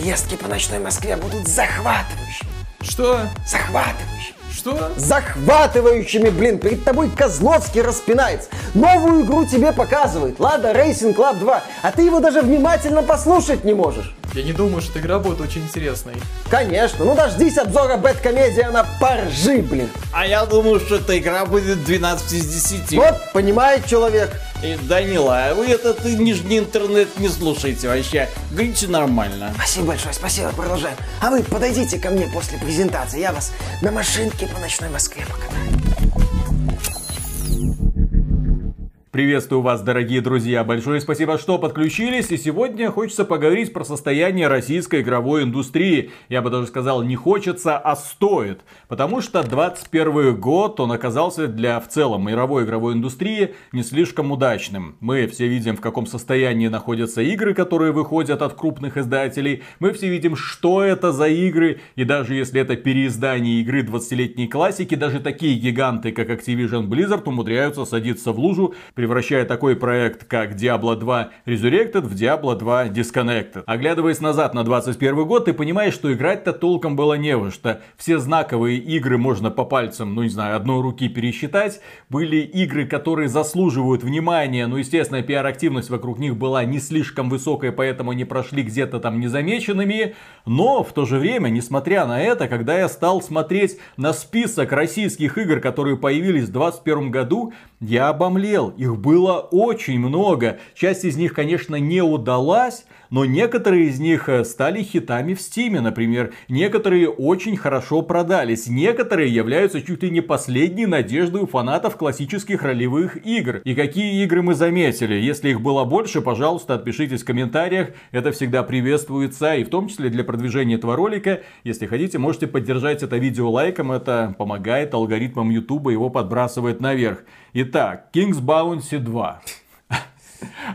Поездки по ночной Москве будут захватывающими. Что? Захватывающими. Что? Захватывающими, блин, перед тобой Козловский распинается. Новую игру тебе показывает. Лада Racing Club 2. А ты его даже внимательно послушать не можешь. Я не думаю, что эта игра будет очень интересной. Конечно, ну дождись обзора Бэткомедия на поржи, блин. А я думаю, что эта игра будет 12 из 10. Вот, понимает человек. И, Данила, вы этот нижний интернет не слушайте вообще. Говорите нормально. Спасибо большое, спасибо, продолжаем. А вы подойдите ко мне после презентации, я вас на машинке по ночной Москве покатаю. Приветствую вас, дорогие друзья. Большое спасибо, что подключились. И сегодня хочется поговорить про состояние российской игровой индустрии. Я бы даже сказал, не хочется, а стоит. Потому что 21 год, он оказался для в целом мировой игровой индустрии не слишком удачным. Мы все видим, в каком состоянии находятся игры, которые выходят от крупных издателей. Мы все видим, что это за игры. И даже если это переиздание игры 20-летней классики, даже такие гиганты, как Activision Blizzard, умудряются садиться в лужу, превращая такой проект, как Diablo 2 Resurrected в Diablo 2 Disconnected. Оглядываясь назад на 21 год, ты понимаешь, что играть-то толком было не во что. Все знаковые игры можно по пальцам, ну не знаю, одной руки пересчитать. Были игры, которые заслуживают внимания, но естественно пиар-активность вокруг них была не слишком высокая, поэтому они прошли где-то там незамеченными. Но в то же время, несмотря на это, когда я стал смотреть на список российских игр, которые появились в 2021 году, я обомлел. Их было очень много. Часть из них, конечно, не удалась, но некоторые из них э, стали хитами в Стиме, например. Некоторые очень хорошо продались. Некоторые являются чуть ли не последней надеждой у фанатов классических ролевых игр. И какие игры мы заметили? Если их было больше, пожалуйста, отпишитесь в комментариях. Это всегда приветствуется. И в том числе для продвижения этого ролика. Если хотите, можете поддержать это видео лайком. Это помогает алгоритмам YouTube, его подбрасывает наверх. Итак, King's Bounty 2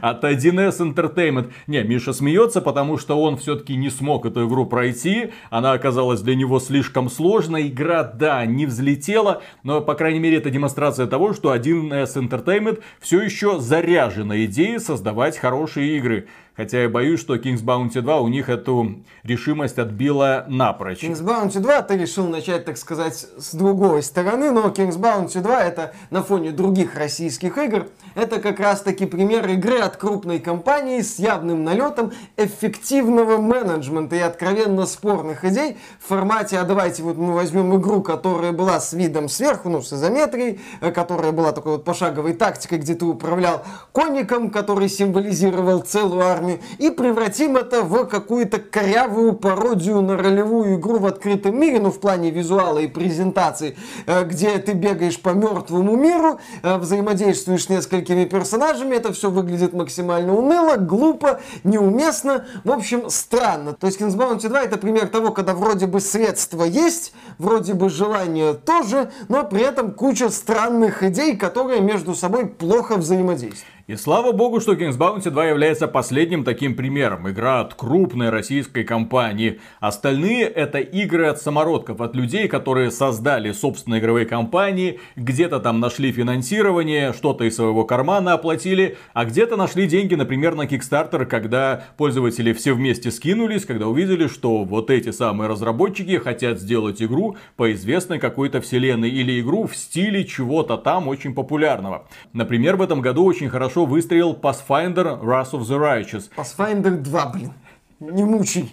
от 1С Entertainment. Не, Миша смеется, потому что он все-таки не смог эту игру пройти. Она оказалась для него слишком сложной. Игра, да, не взлетела, но, по крайней мере, это демонстрация того, что 1С Entertainment все еще заряжена идеей создавать хорошие игры. Хотя я боюсь, что King's Bounty 2 у них эту решимость отбила напрочь. King's Bounty 2 ты решил начать, так сказать, с другой стороны, но King's Bounty 2 это на фоне других российских игр, это как раз таки пример игры от крупной компании с явным налетом эффективного менеджмента и откровенно спорных идей в формате, а давайте вот мы возьмем игру, которая была с видом сверху, ну, с изометрией, э, которая была такой вот пошаговой тактикой, где ты управлял конником, который символизировал целую армию армию и превратим это в какую-то корявую пародию на ролевую игру в открытом мире, ну в плане визуала и презентации, э, где ты бегаешь по мертвому миру, э, взаимодействуешь с несколькими персонажами, это все выглядит максимально уныло, глупо, неуместно, в общем, странно. То есть Kings Bounty 2 это пример того, когда вроде бы средства есть, вроде бы желание тоже, но при этом куча странных идей, которые между собой плохо взаимодействуют. И слава богу, что Kings Bounty 2 является последним таким примером. Игра от крупной российской компании. Остальные это игры от самородков, от людей, которые создали собственные игровые компании, где-то там нашли финансирование, что-то из своего кармана оплатили, а где-то нашли деньги, например, на Kickstarter, когда пользователи все вместе скинулись, когда увидели, что вот эти самые разработчики хотят сделать игру по известной какой-то вселенной или игру в стиле чего-то там очень популярного. Например, в этом году очень хорошо хорошо выстрелил Pathfinder Wrath of the Righteous. Pathfinder 2, блин. Не мучай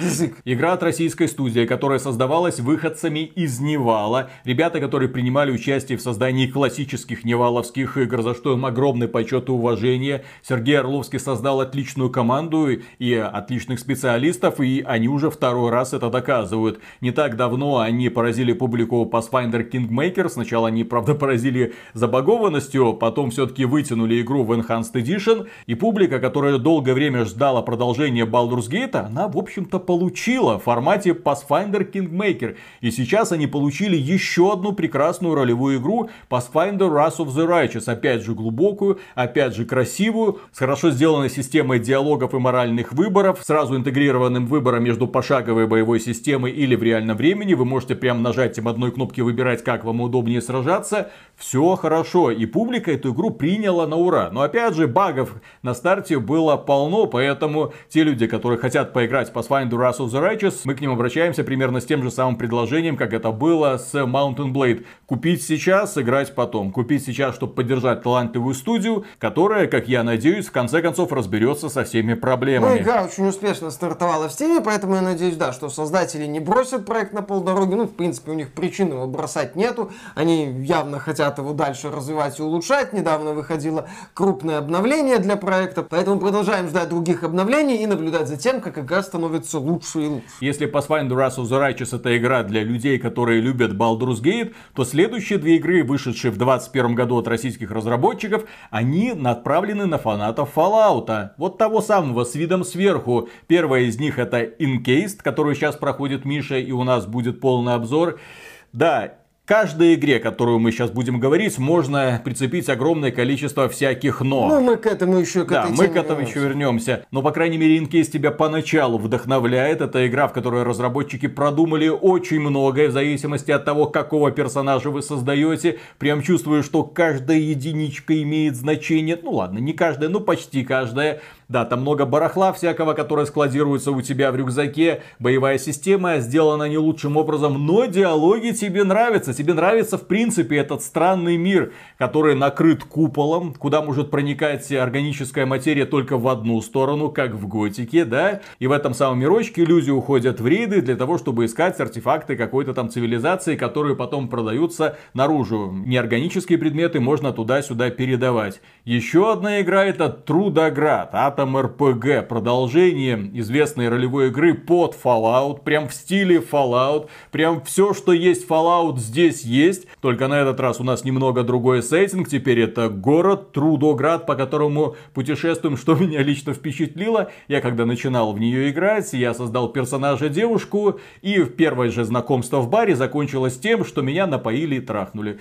язык. Игра от российской студии, которая создавалась выходцами из Невала. Ребята, которые принимали участие в создании классических неваловских игр, за что им огромный почет и уважение. Сергей Орловский создал отличную команду и отличных специалистов, и они уже второй раз это доказывают. Не так давно они поразили публику Pathfinder Kingmaker. Сначала они, правда, поразили забагованностью, потом все-таки вытянули игру в Enhanced Edition. И публика, которая долгое время ждала продолжения Baldur's Gate, она, в общем общем-то, получила в формате Pathfinder Kingmaker. И сейчас они получили еще одну прекрасную ролевую игру Pathfinder Wrath of the Righteous. Опять же глубокую, опять же красивую, с хорошо сделанной системой диалогов и моральных выборов, сразу интегрированным выбором между пошаговой боевой системой или в реальном времени. Вы можете прям нажатием одной кнопки выбирать, как вам удобнее сражаться. Все хорошо. И публика эту игру приняла на ура. Но опять же, багов на старте было полно, поэтому те люди, которые хотят поиграть в Pathfinder Wrath of the Righteous, мы к ним обращаемся примерно с тем же самым предложением, как это было с Mountain Blade. Купить сейчас, играть потом. Купить сейчас, чтобы поддержать талантливую студию, которая, как я надеюсь, в конце концов разберется со всеми Ну, проблемами. игра очень успешно стартовала в Steam, поэтому я надеюсь, да, что создатели не бросят проект на полдороги. Ну, в принципе, у них причин его бросать нету. Они явно хотят его дальше развивать и улучшать. Недавно выходило крупное обновление для проекта, поэтому продолжаем ждать других обновлений и наблюдать за тем, как игра становится лучше и лучше. Если Pathfinder Wrath of the Righteous это игра для людей, которые любят Baldur's Gate, то следующие две игры, вышедшие в 2021 году от российских разработчиков, они направлены на фанатов Fallout. Вот того самого, с видом сверху. Первая из них это Encased, которую сейчас проходит Миша, и у нас будет полный обзор. Да, каждой игре, которую мы сейчас будем говорить, можно прицепить огромное количество всяких «но». Ну, мы к этому еще к Да, мы к этому вернемся. еще вернемся. Но, по крайней мере, Инкейс тебя поначалу вдохновляет. Это игра, в которой разработчики продумали очень многое, в зависимости от того, какого персонажа вы создаете. Прям чувствую, что каждая единичка имеет значение. Ну ладно, не каждая, но почти каждая. Да, там много барахла всякого, которое складируется у тебя в рюкзаке. Боевая система сделана не лучшим образом, но диалоги тебе нравятся. Тебе нравится, в принципе, этот странный мир, который накрыт куполом, куда может проникать органическая материя только в одну сторону, как в Готике, да? И в этом самом мирочке люди уходят в рейды для того, чтобы искать артефакты какой-то там цивилизации, которые потом продаются наружу. Неорганические предметы можно туда-сюда передавать. Еще одна игра это Трудоград, Атом РПГ, продолжение известной ролевой игры под Fallout, прям в стиле Fallout, прям все, что есть Fallout здесь есть, только на этот раз у нас немного другой сеттинг, теперь это город Трудоград, по которому путешествуем, что меня лично впечатлило, я когда начинал в нее играть, я создал персонажа девушку, и первое же знакомство в баре закончилось тем, что меня напоили и трахнули.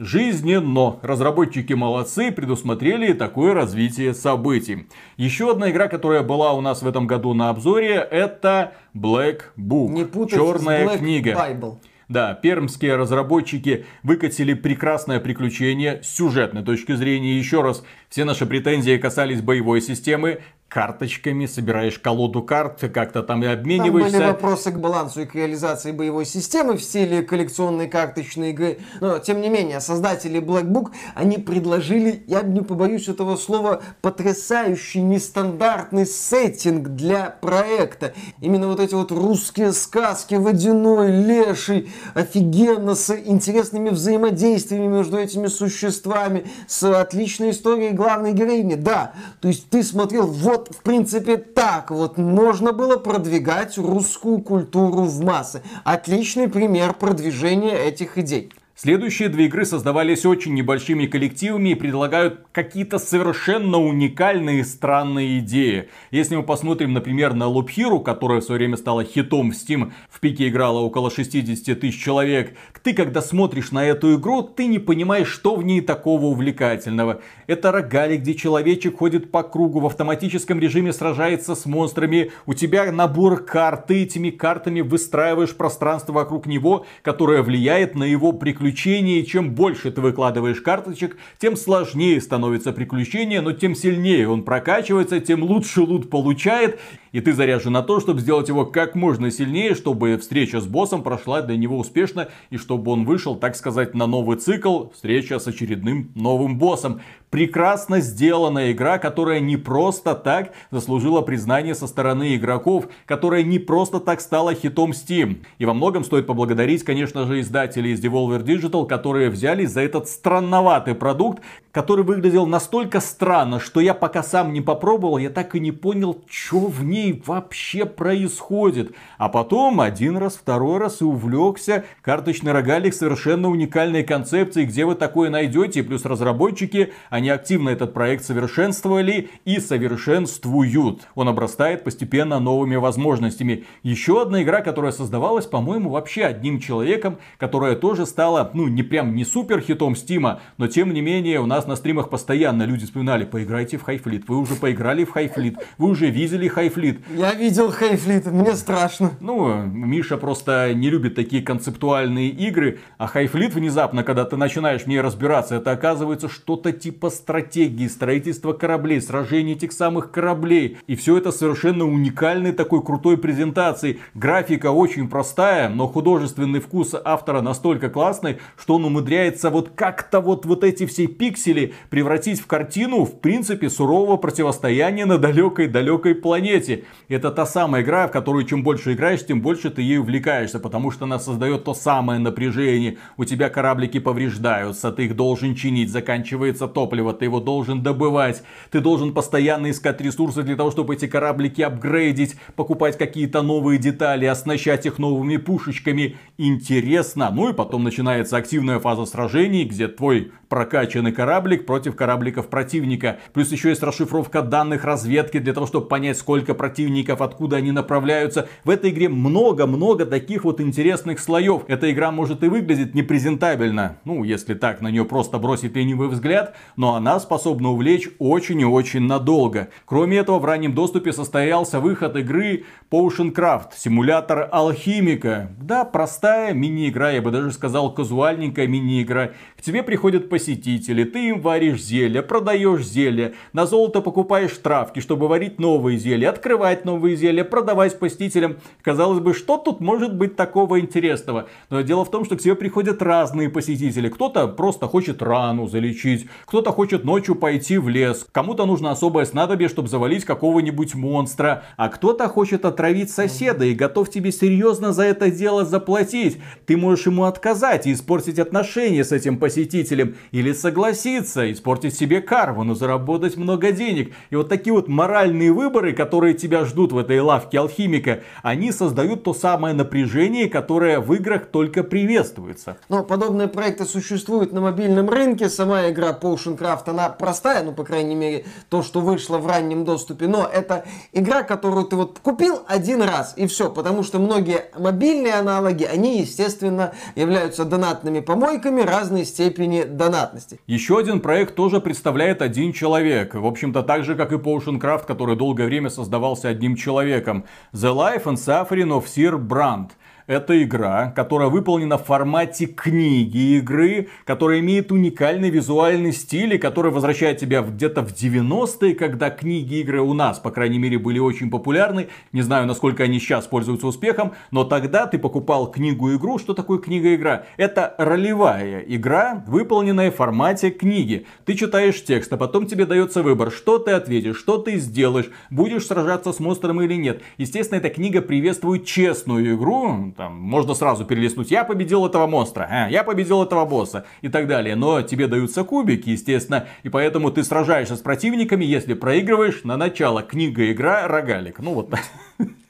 Жизненно. Разработчики молодцы, предусмотрели такое развитие событий. Еще одна игра, которая была у нас в этом году на обзоре, это Black Book. Не путать Черная Black книга. Bible. Да, пермские разработчики выкатили прекрасное приключение с сюжетной точки зрения. Еще раз, все наши претензии касались боевой системы. Карточками собираешь колоду карт, как-то там и Там обмениваешься. были вопросы к балансу и к реализации боевой системы в стиле коллекционной карточной игры. Но, тем не менее, создатели Black Book, они предложили, я не побоюсь этого слова, потрясающий, нестандартный сеттинг для проекта. Именно вот эти вот русские сказки, водяной, леший, офигенно, с интересными взаимодействиями между этими существами, с отличной историей главной героини. Да, то есть ты смотрел, вот, в принципе, так вот можно было продвигать русскую культуру в массы. Отличный пример продвижения этих идей. Следующие две игры создавались очень небольшими коллективами и предлагают какие-то совершенно уникальные странные идеи. Если мы посмотрим, например, на Loop Hero, которая в свое время стала хитом в Steam, в пике играла около 60 тысяч человек, ты когда смотришь на эту игру, ты не понимаешь, что в ней такого увлекательного. Это рогали, где человечек ходит по кругу, в автоматическом режиме сражается с монстрами, у тебя набор карт, ты этими картами выстраиваешь пространство вокруг него, которое влияет на его приключения. И чем больше ты выкладываешь карточек, тем сложнее становится приключение, но тем сильнее он прокачивается, тем лучше лут получает. И ты заряжен на то, чтобы сделать его как можно сильнее, чтобы встреча с боссом прошла для него успешно, и чтобы он вышел, так сказать, на новый цикл, встреча с очередным новым боссом. Прекрасно сделанная игра, которая не просто так заслужила признание со стороны игроков, которая не просто так стала хитом Steam. И во многом стоит поблагодарить, конечно же, издателей из Devolver Digital, которые взялись за этот странноватый продукт, который выглядел настолько странно, что я пока сам не попробовал, я так и не понял, что в ней вообще происходит. А потом один раз, второй раз и увлекся. Карточный рогалик совершенно уникальной концепцией, где вы такое найдете. Плюс разработчики, они активно этот проект совершенствовали и совершенствуют. Он обрастает постепенно новыми возможностями. Еще одна игра, которая создавалась, по-моему, вообще одним человеком, которая тоже стала, ну, не прям не супер хитом Стима, но тем не менее у нас на стримах постоянно люди вспоминали, поиграйте в Хайфлит, вы уже поиграли в Хайфлит, вы уже видели Хайфлит. Хайфлит. Я видел Хейфлит, мне страшно. Ну, Миша просто не любит такие концептуальные игры, а Хайфлит внезапно, когда ты начинаешь в ней разбираться, это оказывается что-то типа стратегии, строительства кораблей, сражений этих самых кораблей. И все это совершенно уникальной такой крутой презентации. Графика очень простая, но художественный вкус автора настолько классный, что он умудряется вот как-то вот, вот эти все пиксели превратить в картину, в принципе, сурового противостояния на далекой-далекой планете. Это та самая игра, в которую чем больше играешь, тем больше ты ей увлекаешься, потому что она создает то самое напряжение. У тебя кораблики повреждаются, ты их должен чинить, заканчивается топливо, ты его должен добывать, ты должен постоянно искать ресурсы для того, чтобы эти кораблики апгрейдить, покупать какие-то новые детали, оснащать их новыми пушечками. Интересно. Ну и потом начинается активная фаза сражений, где твой прокачанный кораблик против корабликов противника. Плюс еще есть расшифровка данных разведки для того, чтобы понять, сколько противников, откуда они направляются. В этой игре много-много таких вот интересных слоев. Эта игра может и выглядеть непрезентабельно, ну, если так, на нее просто бросить ленивый взгляд, но она способна увлечь очень и очень надолго. Кроме этого, в раннем доступе состоялся выход игры Potion Craft, симулятор алхимика. Да, простая мини-игра, я бы даже сказал казуальненькая мини-игра. К тебе приходят посетители, ты им варишь зелья, продаешь зелья, на золото покупаешь травки, чтобы варить новые зелья, открывать новые зелья, продавать посетителям. Казалось бы, что тут может быть такого интересного? Но дело в том, что к тебе приходят разные посетители. Кто-то просто хочет рану залечить, кто-то хочет ночью пойти в лес, кому-то нужно особое снадобье, чтобы завалить какого-нибудь монстра, а кто-то хочет отравить соседа и готов тебе серьезно за это дело заплатить. Ты можешь ему отказать и испортить отношения с этим посетителем, или согласиться, испортить себе карму, но заработать много денег. И вот такие вот моральные выборы, которые тебя ждут в этой лавке алхимика, они создают то самое напряжение, которое в играх только приветствуется. Но подобные проекты существуют на мобильном рынке. Сама игра Potion Craft, она простая, ну, по крайней мере, то, что вышло в раннем доступе. Но это игра, которую ты вот купил один раз, и все. Потому что многие мобильные аналоги, они, естественно, являются донатными помойками разной степени донатности. Еще один проект тоже представляет один человек. В общем-то, так же, как и Potion Craft, который долгое время создавался одним человеком. The Life and Suffering of Sir Brand. Это игра, которая выполнена в формате книги игры, которая имеет уникальный визуальный стиль и который возвращает тебя где-то в 90-е, когда книги игры у нас, по крайней мере, были очень популярны. Не знаю, насколько они сейчас пользуются успехом, но тогда ты покупал книгу-игру. Что такое книга-игра? Это ролевая игра, выполненная в формате книги. Ты читаешь текст, а потом тебе дается выбор, что ты ответишь, что ты сделаешь, будешь сражаться с монстром или нет. Естественно, эта книга приветствует честную игру, там, можно сразу перелистнуть, я победил этого монстра, а, я победил этого босса и так далее. Но тебе даются кубики, естественно, и поэтому ты сражаешься с противниками, если проигрываешь на начало. Книга, игра, рогалик. Ну вот.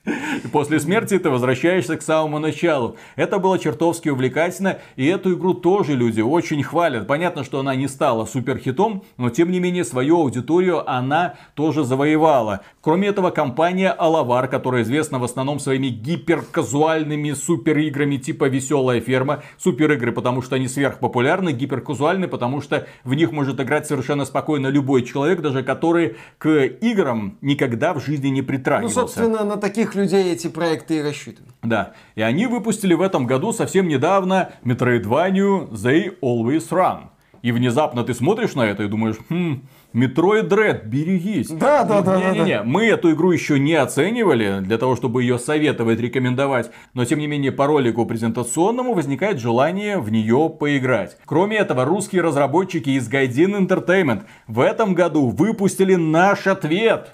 И после смерти ты возвращаешься к самому началу. Это было чертовски увлекательно, и эту игру тоже люди очень хвалят. Понятно, что она не стала суперхитом, но тем не менее свою аудиторию она тоже завоевала. Кроме этого, компания Алавар, которая известна в основном своими гиперказуальными супериграми типа Веселая ферма. Суперигры, потому что они сверхпопулярны, гиперказуальны, потому что в них может играть совершенно спокойно любой человек, даже который к играм никогда в жизни не Ну, притрагивался. собственно, на таких людей эти проекты и рассчитаны. Да, и они выпустили в этом году совсем недавно Metroidvania They Always Run. И внезапно ты смотришь на это и думаешь, хм, Metroid Dread, берегись. Да, да, да, да, Не-не-не, мы эту игру еще не оценивали, для того, чтобы ее советовать, рекомендовать. Но, тем не менее, по ролику презентационному возникает желание в нее поиграть. Кроме этого, русские разработчики из Gaijin Entertainment в этом году выпустили наш ответ.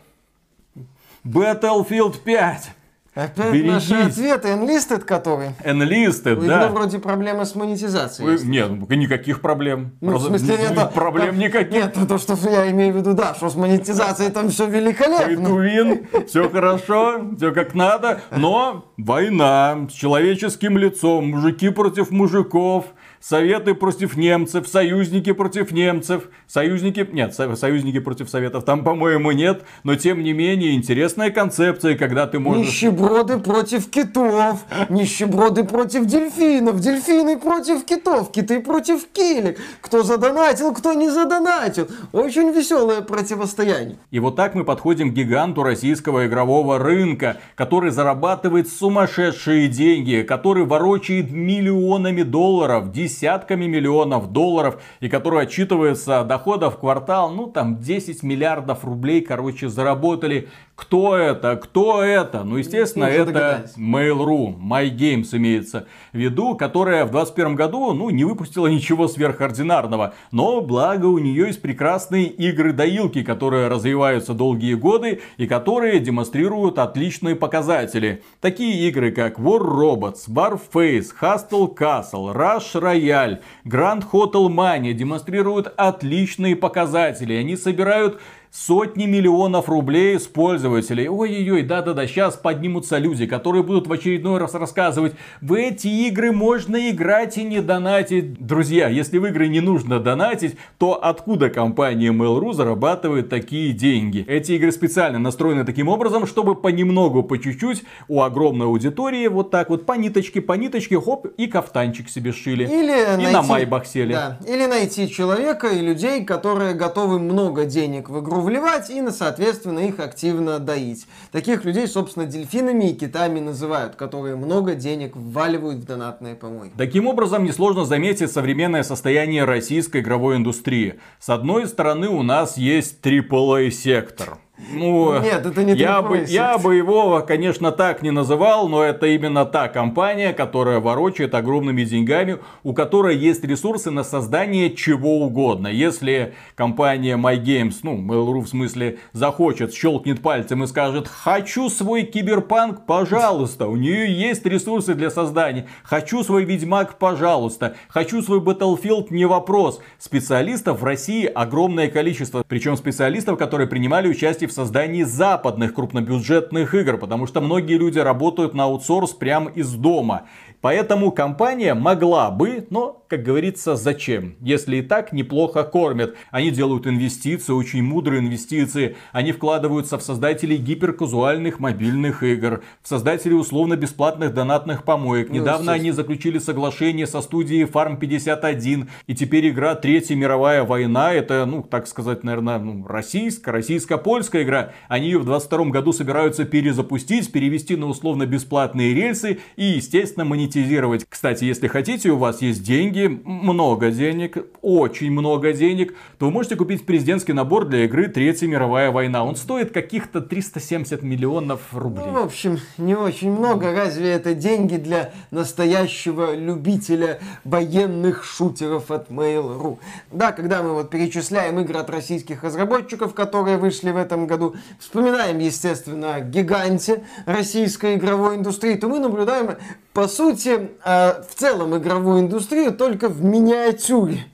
Battlefield 5. Опять Берегись. наши ответы, Enlisted который. Enlisted, У да. вроде проблемы с монетизацией. Вы-. Нет, ну, никаких проблем. Ну, в Просто смысле, это... Проблем никаких. Нет, то, что я имею в виду, да, что с монетизацией там все великолепно. Туин, все хорошо, все как надо, но война с человеческим лицом, мужики против мужиков, Советы против немцев, союзники против немцев, союзники... Нет, союзники против советов там, по-моему, нет, но тем не менее интересная концепция, когда ты можешь... Нищеброды против китов, нищеброды против дельфинов, дельфины против китов, киты против килек. Кто задонатил, кто не задонатил. Очень веселое противостояние. И вот так мы подходим к гиганту российского игрового рынка, который зарабатывает сумасшедшие деньги, который ворочает миллионами долларов, десятками миллионов долларов, и который отчитывается доходов в квартал, ну там 10 миллиардов рублей, короче, заработали. Кто это? Кто это? Ну, естественно, это Mail.ru, MyGames имеется в виду, которая в 2021 году, ну, не выпустила ничего сверхординарного. Но, благо, у нее есть прекрасные игры-доилки, которые развиваются долгие годы и которые демонстрируют отличные показатели. Такие игры, как War Robots, Warface, Hustle Castle, Rush Royale, Grand Hotel Mania демонстрируют отличные показатели. Они собирают сотни миллионов рублей с пользователей. Ой-ой-ой, да-да-да, сейчас поднимутся люди, которые будут в очередной раз рассказывать, в эти игры можно играть и не донатить. Друзья, если в игры не нужно донатить, то откуда компания Mail.ru зарабатывает такие деньги? Эти игры специально настроены таким образом, чтобы понемногу, по чуть-чуть у огромной аудитории вот так вот по ниточке, по ниточке, хоп, и кафтанчик себе шили. Или и найти, на майбах сели. Да, или найти человека и людей, которые готовы много денег в игру вливать и, соответственно, их активно доить. Таких людей, собственно, дельфинами и китами называют, которые много денег вваливают в донатные помойки. Таким образом, несложно заметить современное состояние российской игровой индустрии. С одной стороны, у нас есть AAA-сектор. Ну, Нет, это не я бы, я бы его, конечно, так не называл, но это именно та компания, которая ворочает огромными деньгами, у которой есть ресурсы на создание чего угодно. Если компания MyGames, ну, Mail.ru в смысле, захочет, щелкнет пальцем и скажет, хочу свой киберпанк, пожалуйста, у нее есть ресурсы для создания. Хочу свой Ведьмак, пожалуйста. Хочу свой Battlefield, не вопрос. Специалистов в России огромное количество. Причем специалистов, которые принимали участие в создании западных крупнобюджетных игр, потому что многие люди работают на аутсорс прямо из дома. Поэтому компания могла бы, но, как говорится, зачем? Если и так неплохо кормят. Они делают инвестиции, очень мудрые инвестиции. Они вкладываются в создателей гиперказуальных мобильных игр, в создателей условно-бесплатных донатных помоек. Ну, Недавно они заключили соглашение со студией Farm 51. И теперь игра Третья мировая война. Это, ну, так сказать, наверное, ну, российская, российско-польская игра. Они ее в 22 году собираются перезапустить, перевести на условно-бесплатные рельсы и, естественно, монетизировать монетизировать. Кстати, если хотите, у вас есть деньги, много денег, очень много денег, то вы можете купить президентский набор для игры Третья мировая война. Он стоит каких-то 370 миллионов рублей. Ну, в общем, не очень много. Разве это деньги для настоящего любителя военных шутеров от Mail.ru? Да, когда мы вот перечисляем игры от российских разработчиков, которые вышли в этом году, вспоминаем, естественно, о гиганте российской игровой индустрии, то мы наблюдаем по сути, э, в целом игровую индустрию только в миниатюре.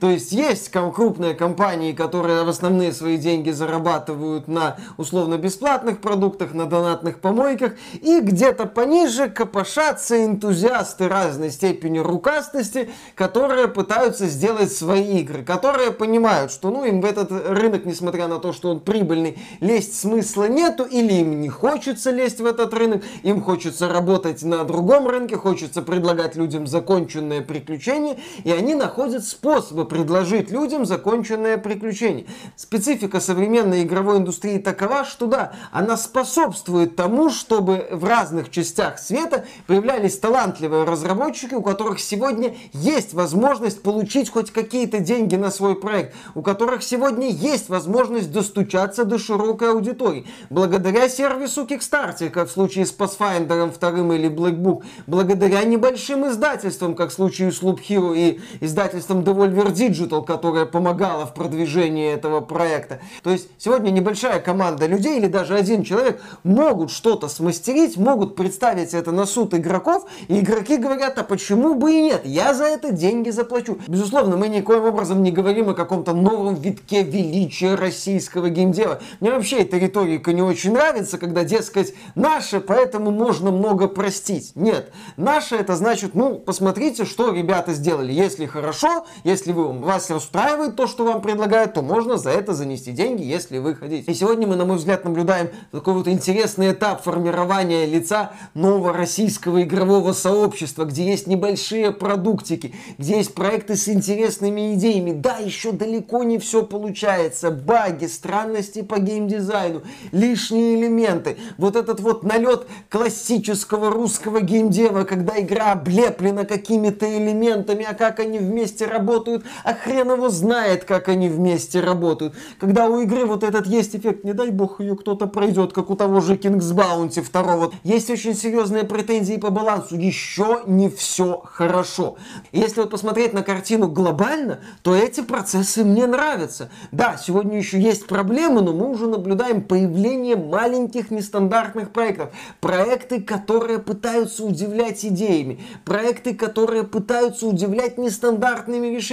То есть есть крупные компании, которые в основные свои деньги зарабатывают на условно-бесплатных продуктах, на донатных помойках, и где-то пониже копошатся энтузиасты разной степени рукастости, которые пытаются сделать свои игры, которые понимают, что ну им в этот рынок, несмотря на то, что он прибыльный, лезть смысла нету, или им не хочется лезть в этот рынок, им хочется работать на другом рынке, хочется предлагать людям законченное приключение, и они находят способы предложить людям законченное приключение. Специфика современной игровой индустрии такова, что да, она способствует тому, чтобы в разных частях света появлялись талантливые разработчики, у которых сегодня есть возможность получить хоть какие-то деньги на свой проект, у которых сегодня есть возможность достучаться до широкой аудитории. Благодаря сервису Kickstarter, как в случае с Pathfinder 2 или Black Book, благодаря небольшим издательствам, как в случае с Loop Hero и издательством The Devolver Digital, которая помогала в продвижении этого проекта. То есть сегодня небольшая команда людей или даже один человек могут что-то смастерить, могут представить это на суд игроков, и игроки говорят, а почему бы и нет, я за это деньги заплачу. Безусловно, мы никоим образом не говорим о каком-то новом витке величия российского геймдева. Мне вообще эта риторика не очень нравится, когда, дескать, наше, поэтому можно много простить. Нет, наше это значит, ну, посмотрите, что ребята сделали. Если хорошо, если вы, вас устраивает то, что вам предлагают, то можно за это занести деньги, если вы хотите. И сегодня мы, на мой взгляд, наблюдаем такой вот интересный этап формирования лица нового российского игрового сообщества, где есть небольшие продуктики, где есть проекты с интересными идеями. Да, еще далеко не все получается. Баги, странности по геймдизайну, лишние элементы. Вот этот вот налет классического русского геймдева, когда игра облеплена какими-то элементами, а как они вместе работают, а хрен его знает, как они вместе работают. Когда у игры вот этот есть эффект, не дай бог ее кто-то пройдет, как у того же King's Bounty второго. Есть очень серьезные претензии по балансу. Еще не все хорошо. Если вот посмотреть на картину глобально, то эти процессы мне нравятся. Да, сегодня еще есть проблемы, но мы уже наблюдаем появление маленьких нестандартных проектов. Проекты, которые пытаются удивлять идеями. Проекты, которые пытаются удивлять нестандартными решениями.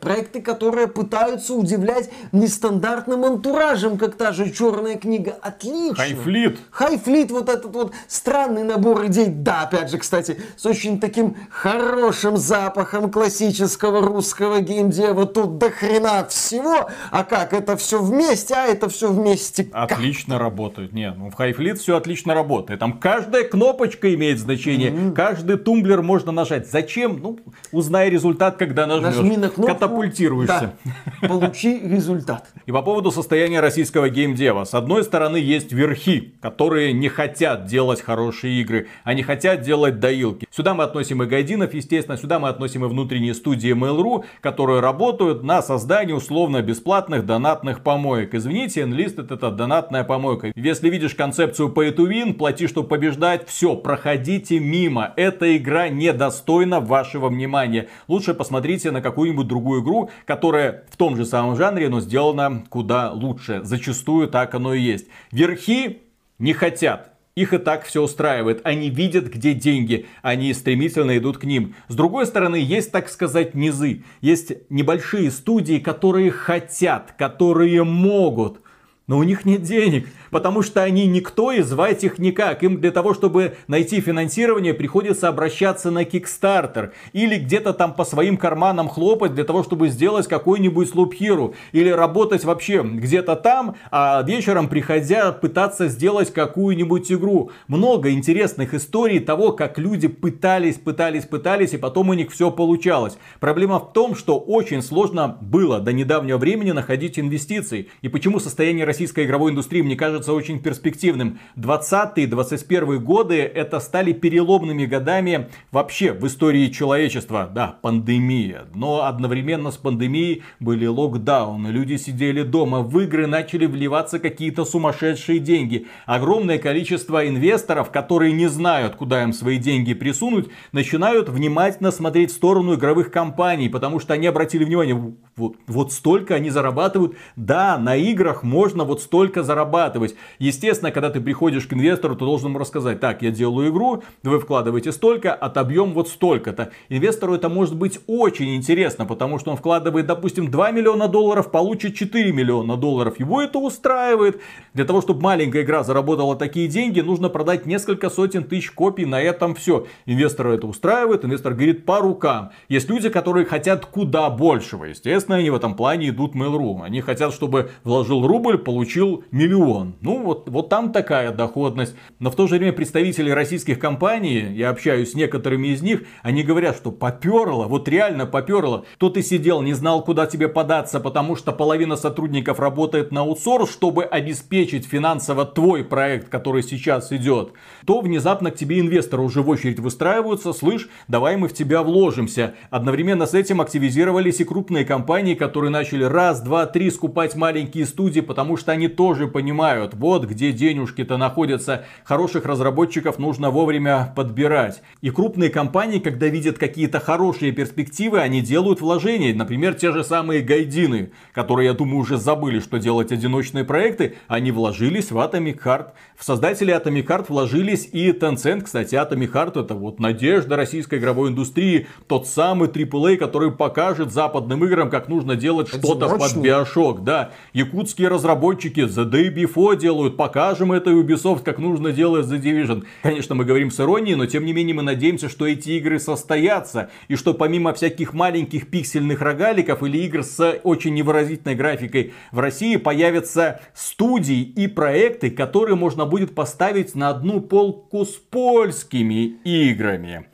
Проекты, которые пытаются удивлять нестандартным антуражем, как та же черная книга. Отлично. Хайфлит. Хайфлит, вот этот вот странный набор идей. Да, опять же, кстати, с очень таким хорошим запахом классического русского геймдева. Тут до хрена всего. А как это все вместе? А это все вместе как? Отлично работает. Нет, ну в Хайфлит все отлично работает. Там каждая кнопочка имеет значение. Каждый тумблер можно нажать. Зачем? Ну, узнай результат, когда нажмешь. Нажми на кнопку. Катапультируешься. Да. Получи результат. И по поводу состояния российского геймдева. С одной стороны, есть верхи, которые не хотят делать хорошие игры, они хотят делать доилки. Сюда мы относим и гайдинов, естественно, сюда мы относим и внутренние студии Mail.ru, которые работают на создание условно-бесплатных донатных помоек. Извините, Enlisted это донатная помойка. Если видишь концепцию Pay to Win, плати, чтобы побеждать, все, проходите мимо. Эта игра недостойна вашего внимания. Лучше посмотрите на какую-нибудь другую игру, которая в том же самом жанре, но сделана куда лучше. Зачастую так оно и есть. Верхи не хотят. Их и так все устраивает. Они видят, где деньги. Они стремительно идут к ним. С другой стороны, есть, так сказать, низы. Есть небольшие студии, которые хотят, которые могут. Но у них нет денег, потому что они никто и звать их никак. Им для того, чтобы найти финансирование, приходится обращаться на Kickstarter. Или где-то там по своим карманам хлопать для того, чтобы сделать Sloop Hero. Или работать вообще где-то там, а вечером приходя пытаться сделать какую-нибудь игру. Много интересных историй того, как люди пытались, пытались, пытались, и потом у них все получалось. Проблема в том, что очень сложно было до недавнего времени находить инвестиции. И почему состояние российской игровой индустрии мне кажется очень перспективным. 20-21 годы это стали переломными годами вообще в истории человечества. Да, пандемия. Но одновременно с пандемией были локдауны. Люди сидели дома. В игры начали вливаться какие-то сумасшедшие деньги. Огромное количество инвесторов, которые не знают, куда им свои деньги присунуть, начинают внимательно смотреть в сторону игровых компаний, потому что они обратили внимание, вот, вот столько они зарабатывают. Да, на играх можно вот столько зарабатывать. Естественно, когда ты приходишь к инвестору, ты должен ему рассказать, так, я делаю игру, вы вкладываете столько, отобьем вот столько-то. Инвестору это может быть очень интересно, потому что он вкладывает, допустим, 2 миллиона долларов, получит 4 миллиона долларов. Его это устраивает. Для того, чтобы маленькая игра заработала такие деньги, нужно продать несколько сотен тысяч копий, на этом все. Инвестору это устраивает, инвестор говорит по рукам. Есть люди, которые хотят куда большего. Естественно, они в этом плане идут Mail.ru. Они хотят, чтобы вложил рубль, получил миллион. Ну, вот, вот там такая доходность. Но в то же время представители российских компаний, я общаюсь с некоторыми из них, они говорят, что поперло, вот реально поперло. То ты сидел, не знал, куда тебе податься, потому что половина сотрудников работает на аутсорс, чтобы обеспечить финансово твой проект, который сейчас идет. То внезапно к тебе инвесторы уже в очередь выстраиваются, слышь, давай мы в тебя вложимся. Одновременно с этим активизировались и крупные компании, которые начали раз, два, три скупать маленькие студии, потому что что они тоже понимают, вот где денежки-то находятся, хороших разработчиков нужно вовремя подбирать. И крупные компании, когда видят какие-то хорошие перспективы, они делают вложения. Например, те же самые гайдины, которые, я думаю, уже забыли, что делать одиночные проекты, они вложились в Atomic Heart. В создатели Atomic Heart вложились и Tencent. Кстати, Atomic Heart это вот надежда российской игровой индустрии. Тот самый AAA, который покажет западным играм, как нужно делать что-то под. Bioshock. Да, якутские разработчики The Day Before делают. Покажем это Ubisoft, как нужно делать The Division. Конечно, мы говорим с иронией, но тем не менее мы надеемся, что эти игры состоятся. И что помимо всяких маленьких пиксельных рогаликов или игр с очень невыразительной графикой в России появятся студии и проекты, которые можно будет поставить на одну полку с польскими играми.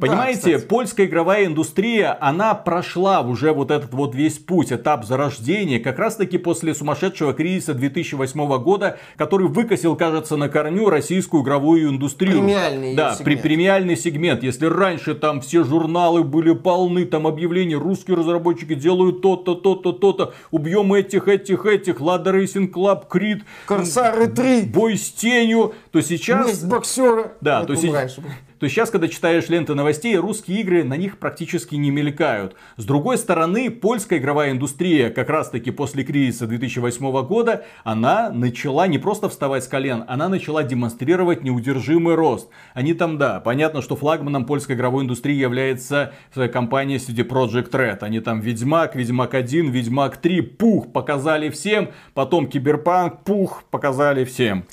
Понимаете, кстати. польская игровая индустрия, она прошла уже вот этот вот весь путь, этап зарождения, как раз таки после сумасшедшего кризиса 2008 года, который выкосил, кажется, на корню российскую игровую индустрию. Премиальный Да, сегмент. при премиальный сегмент. Если раньше там все журналы были полны, там объявлений, русские разработчики делают то-то, то-то, то-то, убьем этих, этих, этих, Лада Racing Club, Крид, Корсары 3. бой с тенью, то сейчас... Месть боксера. Да, Это то было. То сейчас, когда читаешь ленты новостей, русские игры на них практически не мелькают. С другой стороны, польская игровая индустрия, как раз таки после кризиса 2008 года, она начала не просто вставать с колен, она начала демонстрировать неудержимый рост. Они там, да, понятно, что флагманом польской игровой индустрии является компания CD Projekt Red. Они там Ведьмак, Ведьмак 1, Ведьмак 3, пух, показали всем, потом Киберпанк, пух, показали всем.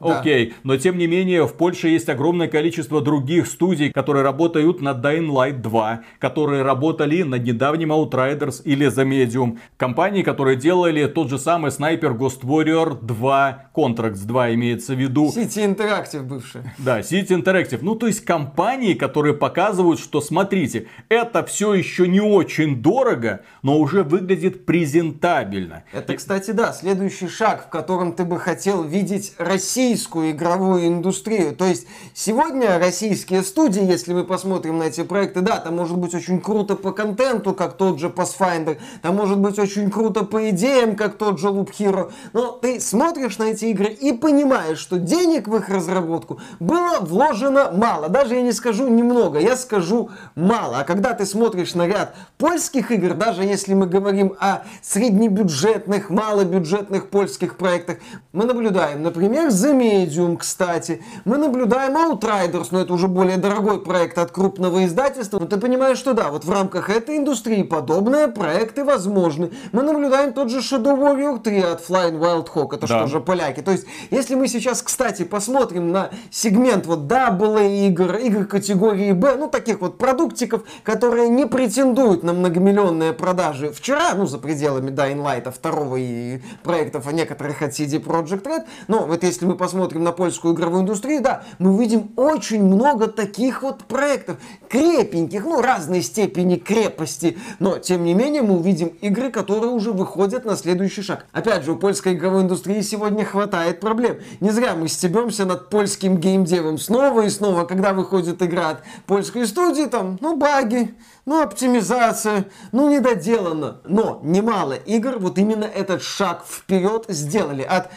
Да. Окей, но тем не менее в Польше есть огромное количество других студий, которые работают над Dying Light 2, которые работали над недавним Outriders или The Medium. Компании, которые делали тот же самый Sniper Ghost Warrior 2, Contracts 2 имеется в виду. Сити Интерактив бывшая. Да, City Interactive. Ну, то есть компании, которые показывают, что, смотрите, это все еще не очень дорого, но уже выглядит презентабельно. Это, кстати, да, следующий шаг, в котором ты бы хотел видеть российскую игровую индустрию. То есть сегодня российские студии, если мы посмотрим на эти проекты, да, там может быть очень круто по контенту, как тот же Pathfinder, там может быть очень круто по идеям, как тот же Loop Hero, но ты смотришь на эти игры и понимаешь, что денег в их разработку было вложено мало. Даже я не скажу немного, я скажу мало. А когда ты смотришь на ряд польских игр, даже если мы говорим о среднебюджетных, малобюджетных польских проектах, мы наблюдаем, например, The Medium, кстати, мы наблюдаем Outriders, но это уже более дорогой проект от крупного издательства. Но ты понимаешь, что да, вот в рамках этой индустрии подобные проекты возможны. Мы наблюдаем тот же Shadow Warrior 3 от Flying Wild Hawk, это Да. что же поляки. То есть, если мы сейчас, кстати, посмотрим на сегмент вот AA игр, игр категории Б, ну таких вот продуктиков, которые не претендуют на многомиллионные продажи вчера, ну за пределами Dying Light, второго и проектов, а некоторых от CD Projekt Red, но вот если мы посмотрим на польскую игровую индустрию, да, мы увидим очень много таких вот проектов, крепеньких, ну разной степени крепости, но тем не менее мы увидим игры, которые уже выходят на следующий шаг. Опять же, у польской игровой индустрии сегодня хватает проблем. Не зря мы стебемся над польским геймдевом снова и снова, когда выходит игра от польской студии, там, ну, баги, ну, оптимизация, ну, недоделано. Но немало игр вот именно этот шаг вперед сделали. От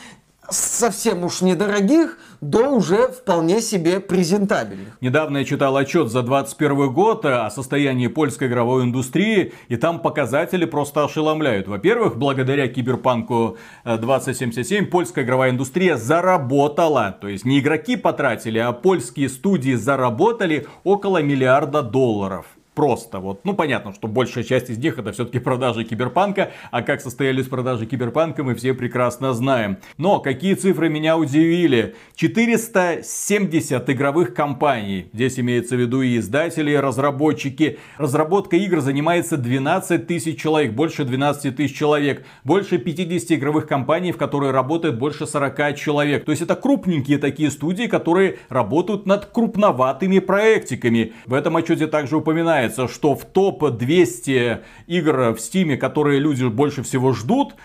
совсем уж недорогих до уже вполне себе презентабельных. Недавно я читал отчет за 2021 год о состоянии польской игровой индустрии, и там показатели просто ошеломляют. Во-первых, благодаря Киберпанку э, 2077 польская игровая индустрия заработала, то есть не игроки потратили, а польские студии заработали около миллиарда долларов. Просто вот, ну понятно, что большая часть из них это все-таки продажи Киберпанка, а как состоялись продажи Киберпанка мы все прекрасно знаем. Но какие цифры меня удивили? 470 игровых компаний, здесь имеется в виду и издатели, и разработчики. Разработка игр занимается 12 тысяч человек, больше 12 тысяч человек. Больше 50 игровых компаний, в которые работает больше 40 человек. То есть это крупненькие такие студии, которые работают над крупноватыми проектиками. В этом отчете также упоминается, что в топ-200 игр в Стиме, которые люди больше всего ждут,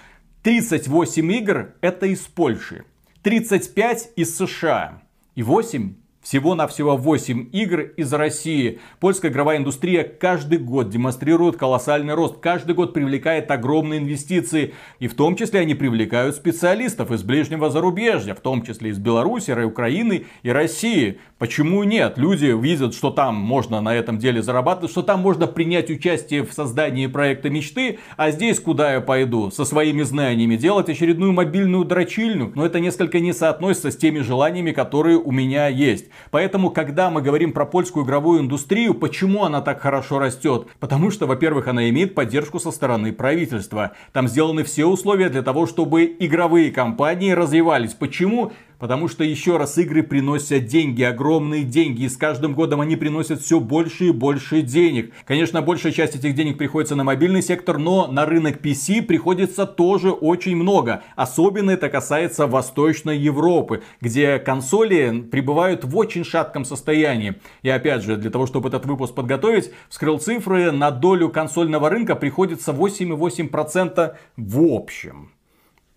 38 игр это из Польши, 35 из США и 8 Всего-навсего 8 игр из России. Польская игровая индустрия каждый год демонстрирует колоссальный рост. Каждый год привлекает огромные инвестиции. И в том числе они привлекают специалистов из ближнего зарубежья. В том числе из Беларуси, Украины и России. Почему нет? Люди видят, что там можно на этом деле зарабатывать, что там можно принять участие в создании проекта мечты. А здесь куда я пойду? Со своими знаниями делать очередную мобильную дрочильню? Но это несколько не соотносится с теми желаниями, которые у меня есть. Поэтому, когда мы говорим про польскую игровую индустрию, почему она так хорошо растет? Потому что, во-первых, она имеет поддержку со стороны правительства. Там сделаны все условия для того, чтобы игровые компании развивались. Почему? Потому что, еще раз, игры приносят деньги, огромные деньги. И с каждым годом они приносят все больше и больше денег. Конечно, большая часть этих денег приходится на мобильный сектор, но на рынок PC приходится тоже очень много. Особенно это касается Восточной Европы, где консоли пребывают в очень шатком состоянии. И опять же, для того, чтобы этот выпуск подготовить, вскрыл цифры, на долю консольного рынка приходится 8,8% в общем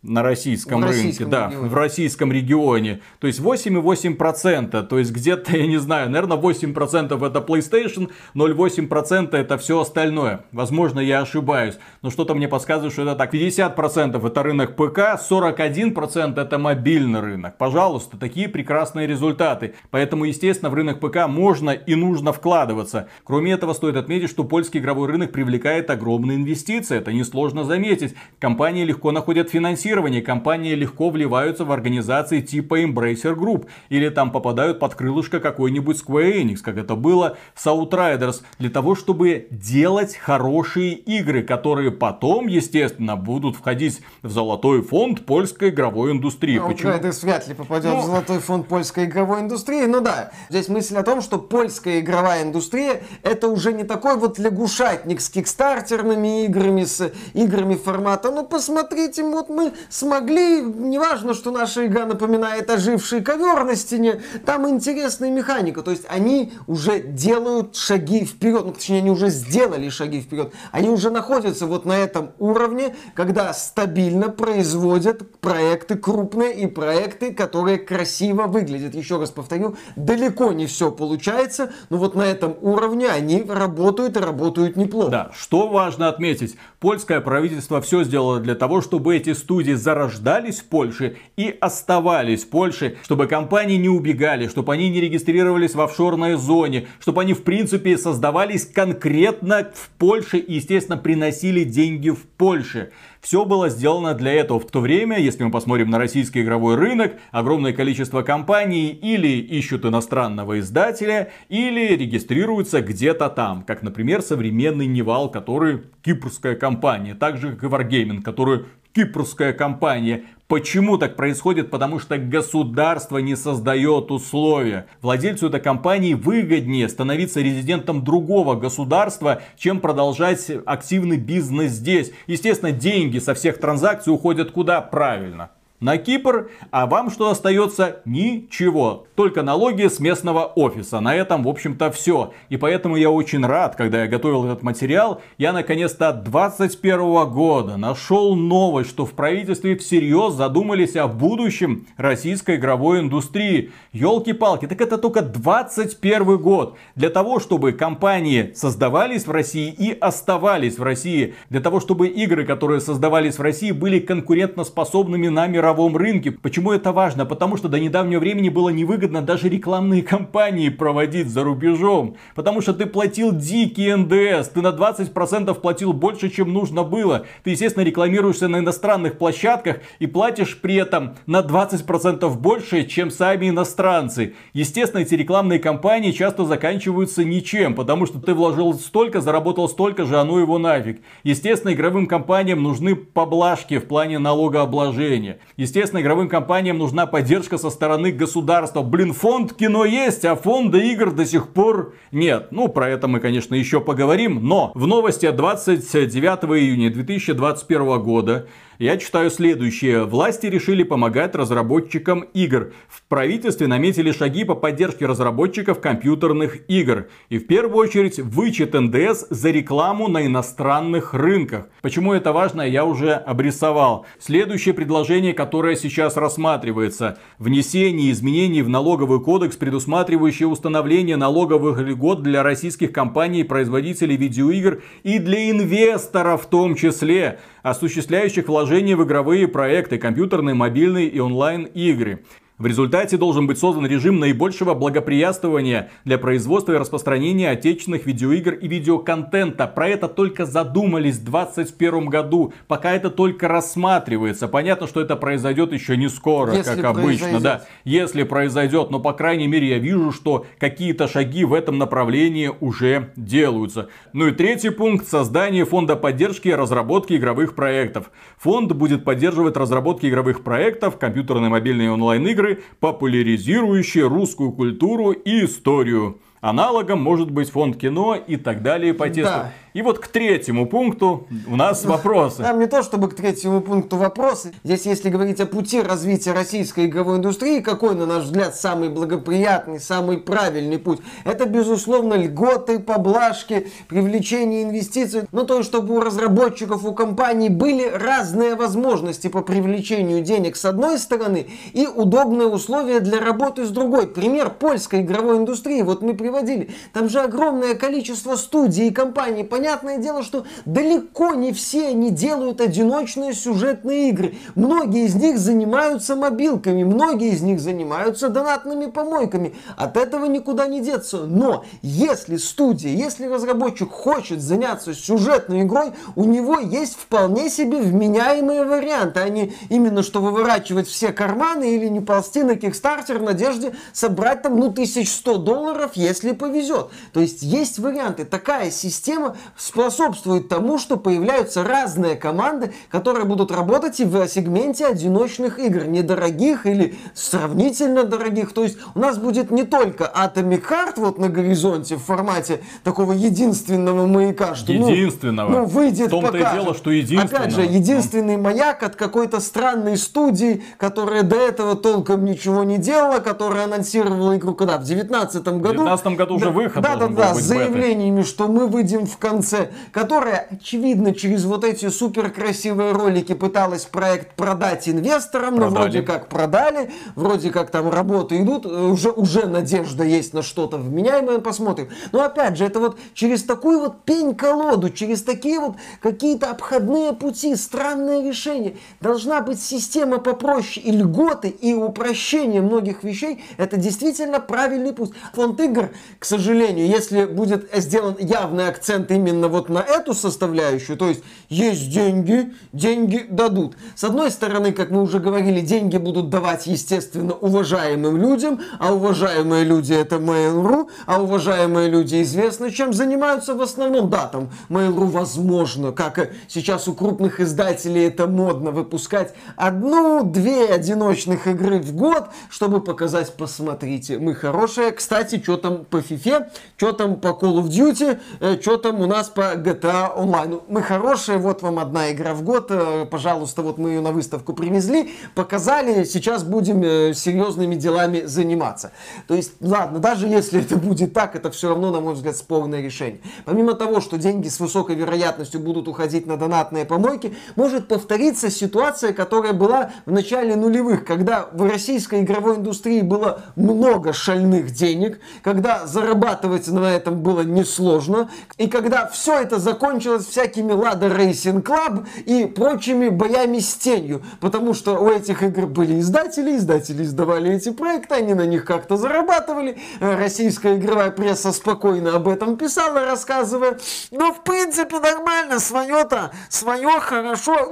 на российском в рынке, да, регионе. в российском регионе. То есть 8,8%, то есть где-то, я не знаю, наверное, 8% это PlayStation, 0,8% это все остальное. Возможно, я ошибаюсь, но что-то мне подсказывает, что это так. 50% это рынок ПК, 41% это мобильный рынок. Пожалуйста, такие прекрасные результаты. Поэтому, естественно, в рынок ПК можно и нужно вкладываться. Кроме этого, стоит отметить, что польский игровой рынок привлекает огромные инвестиции. Это несложно заметить. Компании легко находят финансирование финансирования компании легко вливаются в организации типа Embracer Group или там попадают под крылышко какой-нибудь Square Enix, как это было с Outriders, для того, чтобы делать хорошие игры, которые потом, естественно, будут входить в золотой фонд польской игровой индустрии. Ну, Почему? Outriders вряд ли попадет Ну, в золотой фонд польской игровой индустрии. Ну да, здесь мысль о том, что польская игровая индустрия это уже не такой вот лягушатник с кикстартерными играми, с играми формата. Ну посмотрите, вот мы смогли, неважно, что наша игра напоминает оживший ковер на стене, там интересная механика. То есть они уже делают шаги вперед, ну точнее они уже сделали шаги вперед. Они уже находятся вот на этом уровне, когда стабильно производят проекты крупные и проекты, которые красиво выглядят. Еще раз повторю, далеко не все получается, но вот на этом уровне они работают и работают неплохо. Да, что важно отметить, польское правительство все сделало для того, чтобы эти студии зарождались в Польше и оставались в Польше, чтобы компании не убегали, чтобы они не регистрировались в офшорной зоне, чтобы они в принципе создавались конкретно в Польше и естественно приносили деньги в Польше. Все было сделано для этого. В то время, если мы посмотрим на российский игровой рынок, огромное количество компаний или ищут иностранного издателя, или регистрируются где-то там. Как, например, современный Невал, который кипрская компания. Так же, как и Wargaming, который кипрская компания. Почему так происходит? Потому что государство не создает условия. Владельцу этой компании выгоднее становиться резидентом другого государства, чем продолжать активный бизнес здесь. Естественно, деньги со всех транзакций уходят куда? Правильно на Кипр, а вам что остается? Ничего. Только налоги с местного офиса. На этом, в общем-то, все. И поэтому я очень рад, когда я готовил этот материал, я наконец-то от 21 года нашел новость, что в правительстве всерьез задумались о будущем российской игровой индустрии. Елки-палки, так это только 21 год. Для того, чтобы компании создавались в России и оставались в России. Для того, чтобы игры, которые создавались в России, были конкурентоспособными на мировом рынке. Почему это важно? Потому что до недавнего времени было невыгодно даже рекламные кампании проводить за рубежом. Потому что ты платил дикий НДС, ты на 20% платил больше, чем нужно было. Ты, естественно, рекламируешься на иностранных площадках и платишь при этом на 20% больше, чем сами иностранцы. Естественно, эти рекламные кампании часто заканчиваются ничем, потому что ты вложил столько, заработал столько же, а ну его нафиг. Естественно, игровым компаниям нужны поблажки в плане налогообложения. Естественно, игровым компаниям нужна поддержка со стороны государства. Блин, фонд кино есть, а фонда игр до сих пор нет. Ну, про это мы, конечно, еще поговорим. Но в новости от 29 июня 2021 года Я читаю следующее. Власти решили помогать разработчикам игр. В правительстве наметили шаги по поддержке разработчиков компьютерных игр. И в первую очередь вычет НДС за рекламу на иностранных рынках. Почему это важно, я уже обрисовал. Следующее предложение, которое сейчас рассматривается. Внесение изменений в налоговый кодекс, предусматривающее установление налоговых льгот для российских компаний и производителей видеоигр и для инвесторов в том числе осуществляющих вложения в игровые проекты, компьютерные, мобильные и онлайн-игры. В результате должен быть создан режим наибольшего благоприятствования для производства и распространения отечественных видеоигр и видеоконтента. Про это только задумались в 2021 году, пока это только рассматривается. Понятно, что это произойдет еще не скоро, Если как обычно, да. Если произойдет, но по крайней мере я вижу, что какие-то шаги в этом направлении уже делаются. Ну и третий пункт создание фонда поддержки и разработки игровых проектов. Фонд будет поддерживать разработки игровых проектов, компьютерные, мобильные и онлайн-игры, популяризирующие русскую культуру и историю. Аналогом может быть фонд кино и так далее по тесту. Да. И вот к третьему пункту у нас вопросы. Там не то чтобы к третьему пункту вопросы. Здесь, если говорить о пути развития российской игровой индустрии, какой, на наш взгляд, самый благоприятный, самый правильный путь? Это, безусловно, льготы, поблажки, привлечение инвестиций. Ну, то чтобы у разработчиков, у компаний были разные возможности по привлечению денег с одной стороны и удобные условия для работы с другой. Пример польской игровой индустрии, вот мы приводили. Там же огромное количество студий и компаний. Понятное дело, что далеко не все они делают одиночные сюжетные игры. Многие из них занимаются мобилками, многие из них занимаются донатными помойками. От этого никуда не деться. Но если студия, если разработчик хочет заняться сюжетной игрой, у него есть вполне себе вменяемые варианты, а не именно что выворачивать все карманы или не ползти на Kickstarter в надежде собрать там ну 1100 долларов, если повезет. То есть есть варианты. Такая система способствует тому, что появляются разные команды, которые будут работать и в сегменте одиночных игр, недорогих или сравнительно дорогих. То есть у нас будет не только Atomic Heart вот на горизонте в формате такого единственного маяка, что ну, Единственного. ну, выйдет, В том-то и дело, что единственного. Опять же, единственный маяк от какой-то странной студии, которая до этого толком ничего не делала, которая анонсировала игру когда? В 19 году. В 19 году уже выход Да, да, да, с заявлениями, что мы выйдем в конце, которая, очевидно, через вот эти супер красивые ролики пыталась проект продать инвесторам, но Продали. вроде как продали, вроде как там работы идут, уже, уже надежда есть на что-то вменяемое, посмотрим. Но опять же, это вот через такую вот пень-колоду, через такие вот какие-то обходные пути, странные решения, должна быть система попроще и льготы, и упрощение многих вещей, это действительно правильный путь. Фонд игр, к сожалению, если будет сделан явный акцент именно вот на эту составляющую, то есть есть деньги, деньги дадут. С одной стороны, как мы уже говорили, деньги будут давать, естественно, уважаемым людям, а уважаемые люди это Mail.ru, а уважаемые люди известно, чем занимаются в основном. Да, там Mail.ru возможно, как сейчас у крупных издателей это модно выпускать одну-две одиночных игры в год, чтобы показать, посмотрите, мы хорошие. Кстати, что там по FIFA, что там по Call of Duty, что там у нас по GTA Online. Ну, Мы хорошие, вот вам одна игра в год, э, пожалуйста, вот мы ее на выставку привезли, показали, сейчас будем э, серьезными делами заниматься. То есть, ладно, даже если это будет так, это все равно, на мой взгляд, спорное решение. Помимо того, что деньги с высокой вероятностью будут уходить на донатные помойки, может повториться ситуация, которая была в начале нулевых, когда в российской игровой индустрии было много шальных денег, когда зарабатывать на этом было несложно, и когда все это закончилось всякими Лада Racing Club и прочими боями с тенью, потому что у этих игр были издатели, издатели издавали эти проекты, они на них как-то зарабатывали, российская игровая пресса спокойно об этом писала, рассказывая, но в принципе нормально, свое-то, свое хорошо,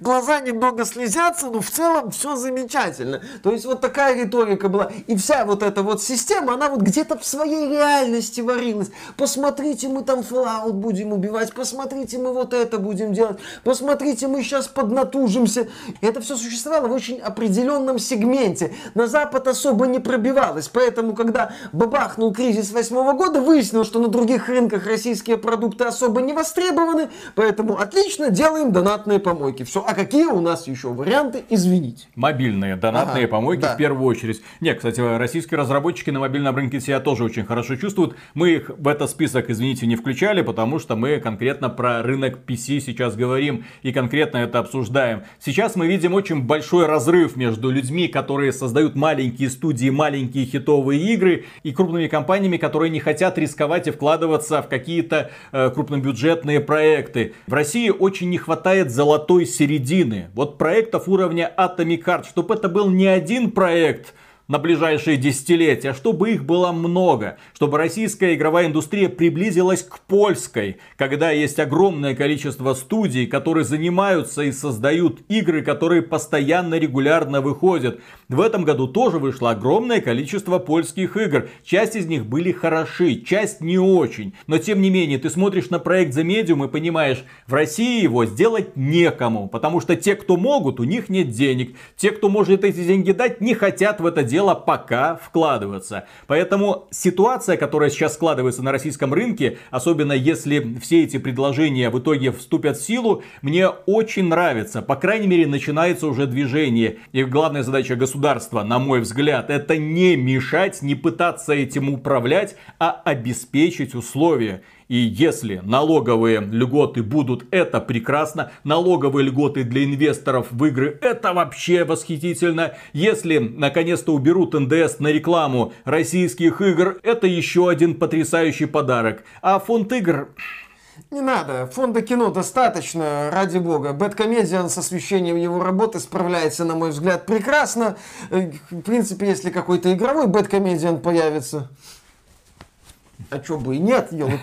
глаза немного слезятся, но в целом все замечательно. То есть вот такая риторика была. И вся вот эта вот система, она вот где-то в своей реальности варилась. Посмотрите, мы там клауд будем убивать, посмотрите, мы вот это будем делать, посмотрите, мы сейчас поднатужимся. Это все существовало в очень определенном сегменте. На Запад особо не пробивалось, поэтому, когда бабахнул кризис восьмого года, выяснилось, что на других рынках российские продукты особо не востребованы, поэтому отлично, делаем донатные помойки. Все, а какие у нас еще варианты, извините. Мобильные донатные Ага, помойки да. в первую очередь. Не, кстати, российские разработчики на мобильном рынке себя тоже очень хорошо чувствуют. Мы их в этот список, извините, не включали, потому что мы конкретно про рынок PC сейчас говорим и конкретно это обсуждаем. Сейчас мы видим очень большой разрыв между людьми, которые создают маленькие студии, маленькие хитовые игры, и крупными компаниями, которые не хотят рисковать и вкладываться в какие-то э, крупнобюджетные проекты. В России очень не хватает золотой середины. Вот проектов уровня Atomic Heart, чтобы это был не один проект, на ближайшие десятилетия, чтобы их было много, чтобы российская игровая индустрия приблизилась к польской, когда есть огромное количество студий, которые занимаются и создают игры, которые постоянно, регулярно выходят. В этом году тоже вышло огромное количество польских игр. Часть из них были хороши, часть не очень. Но тем не менее, ты смотришь на проект The Medium и понимаешь, в России его сделать некому. Потому что те, кто могут, у них нет денег. Те, кто может эти деньги дать, не хотят в это дело пока вкладываться. Поэтому ситуация, которая сейчас складывается на российском рынке, особенно если все эти предложения в итоге вступят в силу, мне очень нравится. По крайней мере, начинается уже движение. И главная задача государства, на мой взгляд, это не мешать, не пытаться этим управлять, а обеспечить условия. И если налоговые льготы будут, это прекрасно. Налоговые льготы для инвесторов в игры, это вообще восхитительно. Если наконец-то уберут НДС на рекламу российских игр, это еще один потрясающий подарок. А фонд игр... Не надо, фонда кино достаточно, ради бога. Бэткомедиан с освещением его работы справляется, на мой взгляд, прекрасно. Э, В принципе, если какой-то игровой Бэткомедиан появится, а чё бы и нет, елы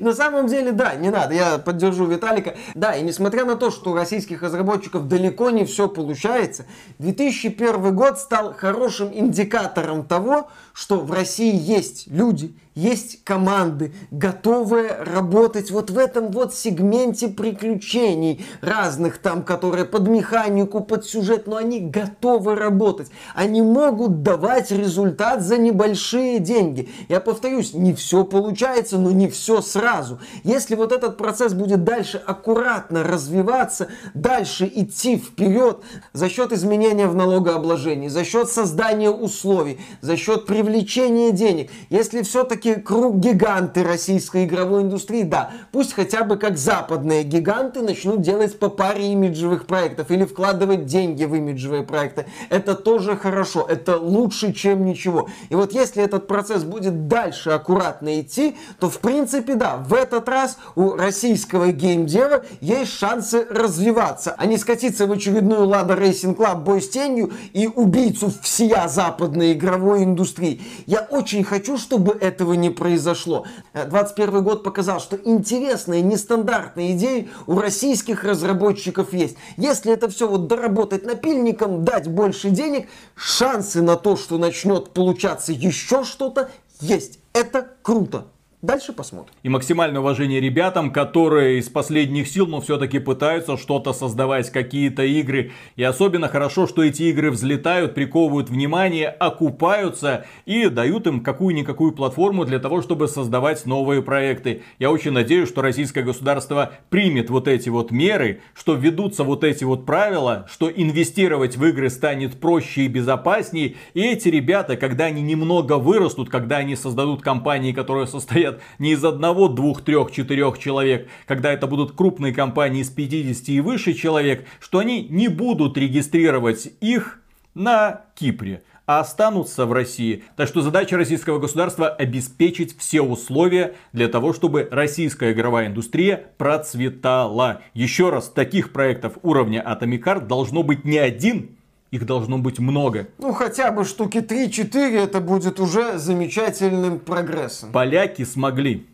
На самом деле, да, не надо, я поддержу Виталика. Да, и несмотря на то, что у российских разработчиков далеко не все получается, 2001 год стал хорошим индикатором того, что в России есть люди, есть команды, готовые работать вот в этом вот сегменте приключений разных там, которые под механику, под сюжет, но они готовы работать. Они могут давать результат за небольшие деньги. Я повторюсь, не все получается, но не все сразу. Если вот этот процесс будет дальше аккуратно развиваться, дальше идти вперед за счет изменения в налогообложении, за счет создания условий, за счет привлечения денег, если все-таки круг гиганты российской игровой индустрии, да, пусть хотя бы как западные гиганты начнут делать по паре имиджевых проектов или вкладывать деньги в имиджевые проекты. Это тоже хорошо, это лучше, чем ничего. И вот если этот процесс будет дальше аккуратно идти, то в принципе, да, в этот раз у российского геймдева есть шансы развиваться, а не скатиться в очередную Лада Racing Club бой с тенью и убийцу всея западной игровой индустрии. Я очень хочу, чтобы этого не произошло. Э, 21 год показал, что интересные, нестандартные идеи у российских разработчиков есть. Если это все вот доработать напильником, дать больше денег, шансы на то, что начнет получаться еще что-то, есть. Это круто. Дальше посмотрим. И максимальное уважение ребятам, которые из последних сил, но все-таки пытаются что-то создавать, какие-то игры. И особенно хорошо, что эти игры взлетают, приковывают внимание, окупаются и дают им какую-никакую платформу для того, чтобы создавать новые проекты. Я очень надеюсь, что российское государство примет вот эти вот меры, что введутся вот эти вот правила, что инвестировать в игры станет проще и безопаснее. И эти ребята, когда они немного вырастут, когда они создадут компании, которые состоят не из одного, двух, трех, четырех человек, когда это будут крупные компании из 50 и выше человек, что они не будут регистрировать их на Кипре а останутся в России. Так что задача российского государства обеспечить все условия для того, чтобы российская игровая индустрия процветала. Еще раз, таких проектов уровня Atomic Heart должно быть не один, их должно быть много. Ну, хотя бы штуки 3-4, это будет уже замечательным прогрессом. Поляки смогли.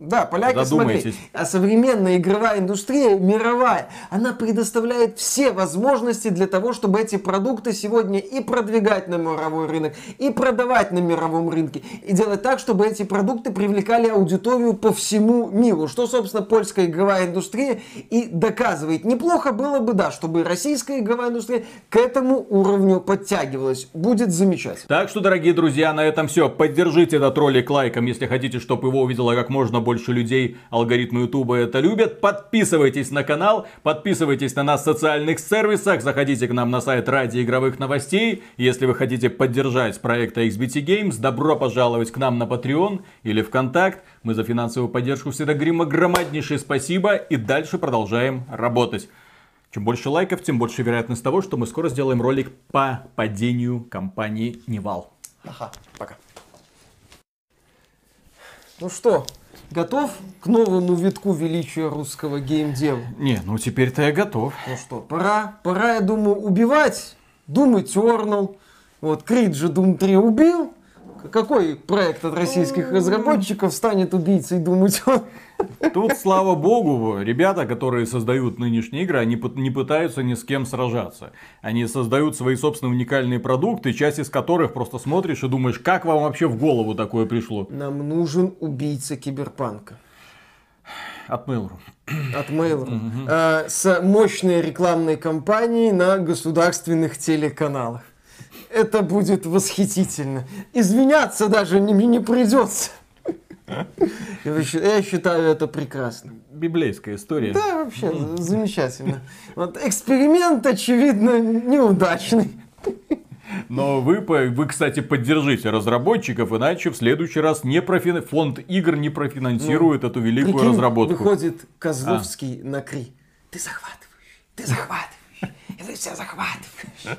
Да, поляки, смотри, а современная игровая индустрия мировая, она предоставляет все возможности для того, чтобы эти продукты сегодня и продвигать на мировой рынок, и продавать на мировом рынке, и делать так, чтобы эти продукты привлекали аудиторию по всему миру, что, собственно, польская игровая индустрия и доказывает. Неплохо было бы, да, чтобы российская игровая индустрия к этому уровню подтягивалась. Будет замечательно. Так что, дорогие друзья, на этом все. Поддержите этот ролик лайком, если хотите, чтобы его увидело как можно больше людей. Алгоритмы Ютуба это любят. Подписывайтесь на канал, подписывайтесь на нас в социальных сервисах, заходите к нам на сайт ради игровых новостей. Если вы хотите поддержать проекта XBT Games, добро пожаловать к нам на Patreon или ВКонтакт. Мы за финансовую поддержку всегда говорим огромнейшее спасибо и дальше продолжаем работать. Чем больше лайков, тем больше вероятность того, что мы скоро сделаем ролик по падению компании Nival. Ага, пока. Ну что, готов к новому витку величия русского геймдева? Не, ну теперь-то я готов. Ну что, пора, пора, я думаю, убивать Doom Eternal. Вот, Крид же Doom 3 убил. Какой проект от российских разработчиков станет убийцей Doom Eternal? Тут, слава богу, ребята, которые создают нынешние игры, они не пытаются ни с кем сражаться. Они создают свои собственные уникальные продукты, часть из которых просто смотришь и думаешь, как вам вообще в голову такое пришло? Нам нужен убийца киберпанка. От Mail.ru. От Mail.ru. А, с мощной рекламной кампанией на государственных телеканалах. Это будет восхитительно. Извиняться даже не, не придется. Я считаю это прекрасно. Библейская история. Да, вообще замечательно. Вот эксперимент, очевидно, неудачный. Но вы, вы, кстати, поддержите разработчиков, иначе в следующий раз не профи- фонд игр не профинансирует эту великую Прикинь, разработку. выходит Козловский на Кри. Ты захватываешь, ты захватываешь, и ты все захватываешь.